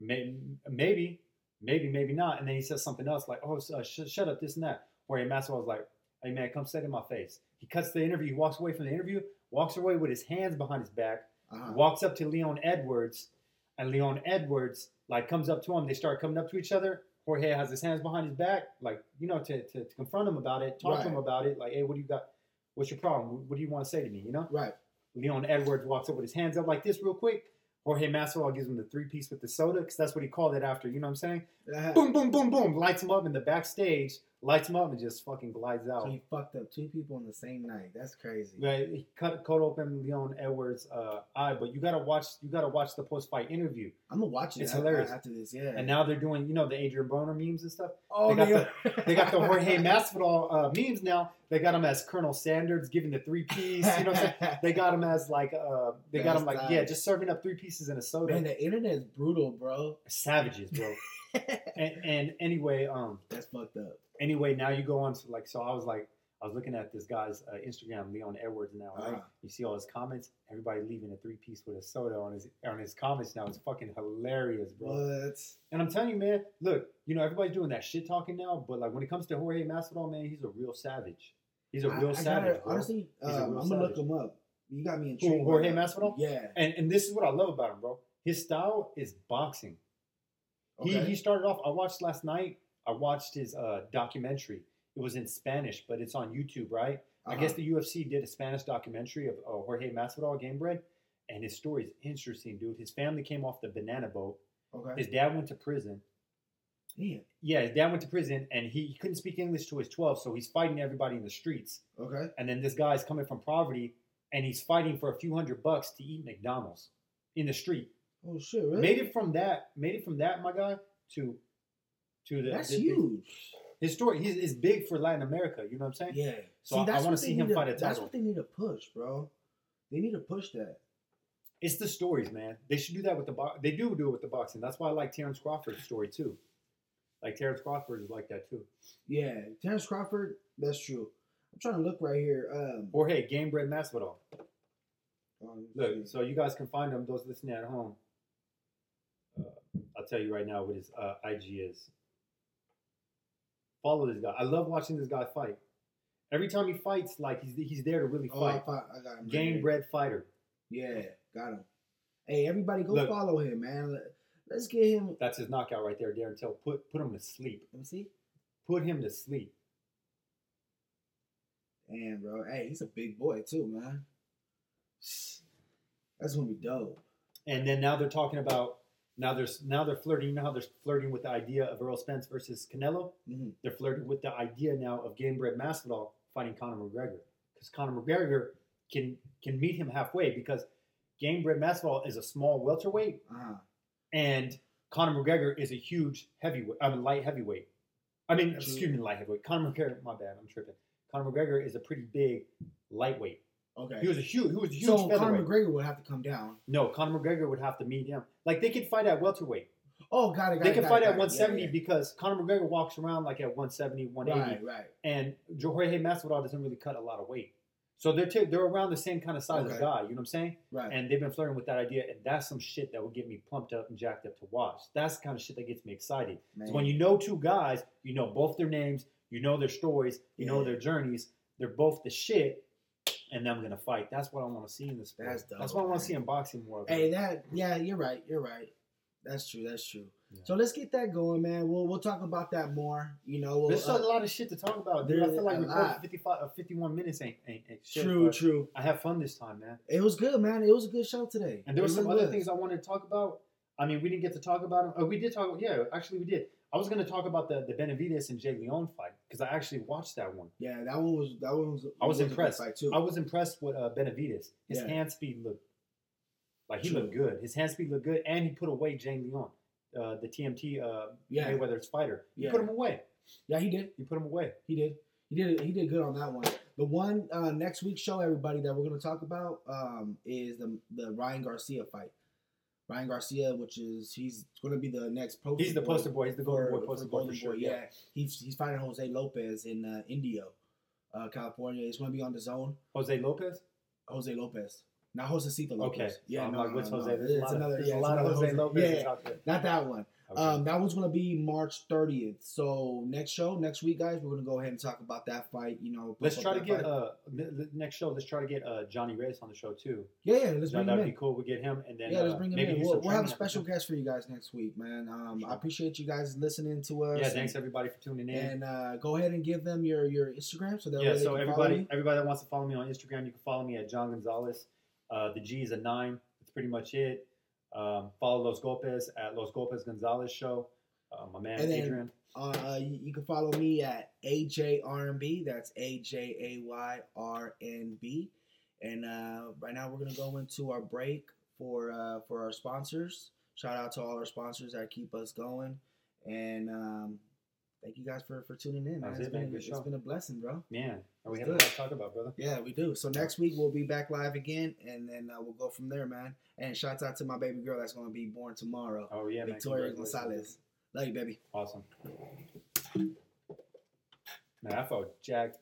maybe, maybe, maybe, maybe not." And then he says something else like, "Oh, uh, sh- shut up, this and that." Jorge Masvidal is like, "Hey man, come sit in my face." He cuts the interview. He walks away from the interview, walks away with his hands behind his back, Uh-huh. walks up to Leon Edwards, and Leon Edwards like comes up to him. They start coming up to each other. Jorge has his hands behind his back, like you know, to, to, to confront him about it, talk to him about it. Like, hey, what do you got? What's your problem? What do you want to say to me? You know. Right. Leon Edwards walks up with his hands up like this, real quick. Jorge Masvidal gives him the three piece with the soda, because that's what he called it after. You know what I'm saying? Uh-huh. Boom, boom, boom, boom, lights him up in the backstage. Lights him up and just fucking glides out. So he fucked up two people in the same night. That's crazy. Right, he cut cut open Leon Edwards' uh, eye, but you gotta watch you gotta watch the post fight interview. I'm gonna watch it. It's hilarious. after this. Yeah. And now they're doing you know the Adrian Broner memes and stuff. oh, they got yeah. They got the Jorge [laughs] Masvidal uh, memes now. They got him as Colonel Sanders giving the three piece. You know what I'm saying? [laughs] They got him as like uh, they got him like yeah, just serving up three pieces in a soda. Man, the internet is brutal, bro. Savages, bro. [laughs] and, and anyway, um, That's fucked up. Anyway, now you go on to like so I was like I was looking at this guy's uh, Instagram, Leon Edwards now, right? Uh-huh. You see all his comments, everybody leaving a three piece with a soda on his on his comments now. It's fucking hilarious, bro. What? And I'm telling you, man, look, you know, everybody's doing that shit talking now, but like when it comes to Jorge Masvidal, man, he's a real savage. He's a I- real I gotta- savage. honestly, He's a um, real I'm gonna look him up. You got me intrigued. Jorge. Masvidal? Yeah. And and this is what I love about him, bro. His style is boxing. Okay. He he started off. I watched last night. I watched his uh, documentary. It was in Spanish, but it's on YouTube, right? I Uh-huh. guess the UFC did a Spanish documentary of uh, Jorge Masvidal, Game Bred, and his story is interesting, dude. His family came off the banana boat. Okay. His dad went to prison. Damn. Yeah, his dad went to prison, and he, he couldn't speak English to his 12, so he's fighting everybody in the streets. Okay. And then this guy's coming from poverty, and he's fighting for a few hundred bucks to eat McDonald's in the street. Oh shit! Really? Made it from that, made it from that, my guy, to to the That's the- huge. his story he's, is big for Latin America. You know what I'm saying? Yeah. So I- I that's wanna what see they him need to- fight a That's what they need to push, bro. They need to push that. It's the stories, man. They should do that with the box. They do do it with the boxing. That's why I like Terrence Crawford's story too. Like Terrence Crawford is like that too. Yeah, Terrence Crawford. That's true. I'm trying to look right here. Um, Or hey, Game Bred Masvidal. um, Look, so you guys can find him. Those listening at home, uh, I'll tell you right now what his uh, IG is. Follow this guy. I love watching this guy fight. Every time he fights, like he's he's there to really oh, I, fight. I got him. Game bred fighter. Yeah, got him. Hey, everybody, go Look. follow him, man. Let, let's get him. That's his knockout right there. Darren Till put put him to sleep. Let me see. Put him to sleep. Damn, bro. Hey, he's a big boy too, man. That's gonna be dope. And then now they're talking about now there's now they're flirting. You know how they're flirting with the idea of Errol Spence versus Canelo. Mhm. They're flirting with the idea now of Game Bred Masvidal fighting Conor McGregor because Conor McGregor can can meet him halfway because Game Bred Masvidal is a small welterweight Uh-huh. and Conor McGregor is a huge heavyweight. I mean light heavyweight. I mean, excuse me, light heavyweight. Conor McGregor, my bad, I'm tripping. Conor McGregor is a pretty big lightweight. Okay. He was a huge, he was a huge so. Conor McGregor would have to come down. No, Conor McGregor would have to meet him. Like they could fight at welterweight. Oh, got it. Got They it, can got fight it, at 170 Yeah, yeah. because Conor McGregor walks around like at 170, 180, Right, right. and Jorge Masvidal doesn't really cut a lot of weight. So they're t- they're around the same kind of size of Okay. guy. You know what I'm saying? Right. And they've been flirting with that idea, and that's some shit that will get me pumped up and jacked up to watch. That's the kind of shit that gets me excited. man. So when you know two guys, you know both their names, you know their stories, you know their journeys. They're both the shit, and them gonna fight. That's what I want to see in this sport. That's That's, dope, what I want to see in boxing more. Hey, that yeah, you're right. You're right. That's true. That's true. Yeah. So let's get that going, man. We'll we'll talk about that more. You know, we'll, There's uh, a lot of shit to talk about, dude. I feel like recording 55, uh, 51 minutes ain't, ain't, ain't shit. true, true. I have fun this time, man. It was good, man. It was a good show today. And there were some really other was. things I wanted to talk about. I mean, we didn't get to talk about them. Oh, we did talk. Yeah, actually, we did. I was going to talk about the the Benavidez and J'Leon fight because I actually watched that one. Yeah, that one was that one was. I was good impressed. fight, too. I was impressed with uh, Benavidez. His Yeah. hand speed looked like he True. looked good. His hand speed looked good, and he put away J'Leon, uh, the TMT uh, Yeah. Mayweather's fighter. He Yeah. put him away. yeah, he did. He put him away. He did. He did. He did good on that one. The one uh, next week's show, everybody, that we're going to talk about um, is the the Ryan Garcia fight. Ryan Garcia, which is he's going to be the next poster. He's the poster boy. He's the golden boy poster boy for sure. Boy, Yeah, he's he's fighting Jose Lopez in uh, Indio, uh, California. He's going to be on the zone. Jose Lopez. Jose Lopez, not Josesito Lopez. Okay. Yeah, I'm no, like, which no, Jose? no. There's It's of, another, there's yeah, a it's lot of another Jose Lopez Yeah, not that one. Okay. Um, that one's gonna be March 30th. So next show, next week, guys, we're gonna go ahead and talk about that fight. You know, let's try to get fight. uh next show. Let's try to get uh Johnny Reyes on the show too. yeah, yeah, let's That bring him would in. be cool. We get him and then yeah, let's uh, bring him maybe in. We'll, we'll have a special guest for you guys next week, man. Um, I appreciate you guys listening to us. Yeah, and- thanks everybody for tuning in. And uh, go ahead and give them your your Instagram so that yeah, so everybody everybody that wants to follow me on Instagram, you can follow me at John Gonzalez. Uh, the G is a nine. That's pretty much it. Um, follow Los Golpes at Los Golpes Gonzalez Show. Uh, my man And then- Adrian. Uh, you, you can follow me at AJRNB. That's A J A Y R N B. And uh, right now we're gonna go into our break for uh, for our sponsors. Shout out to all our sponsors that keep us going. And um, thank you guys for, for tuning in. Man. It's it, man. been, Good it's been a blessing, bro. Man, we have a lot to talk about, brother. Yeah, we do. So next week we'll be back live again, and then uh, we'll go from there, man. And shout out to my baby girl that's gonna be born tomorrow, Oh yeah. Victoria Congratulations. Gonzalez. Love you, baby. Awesome. Man, I felt jacked.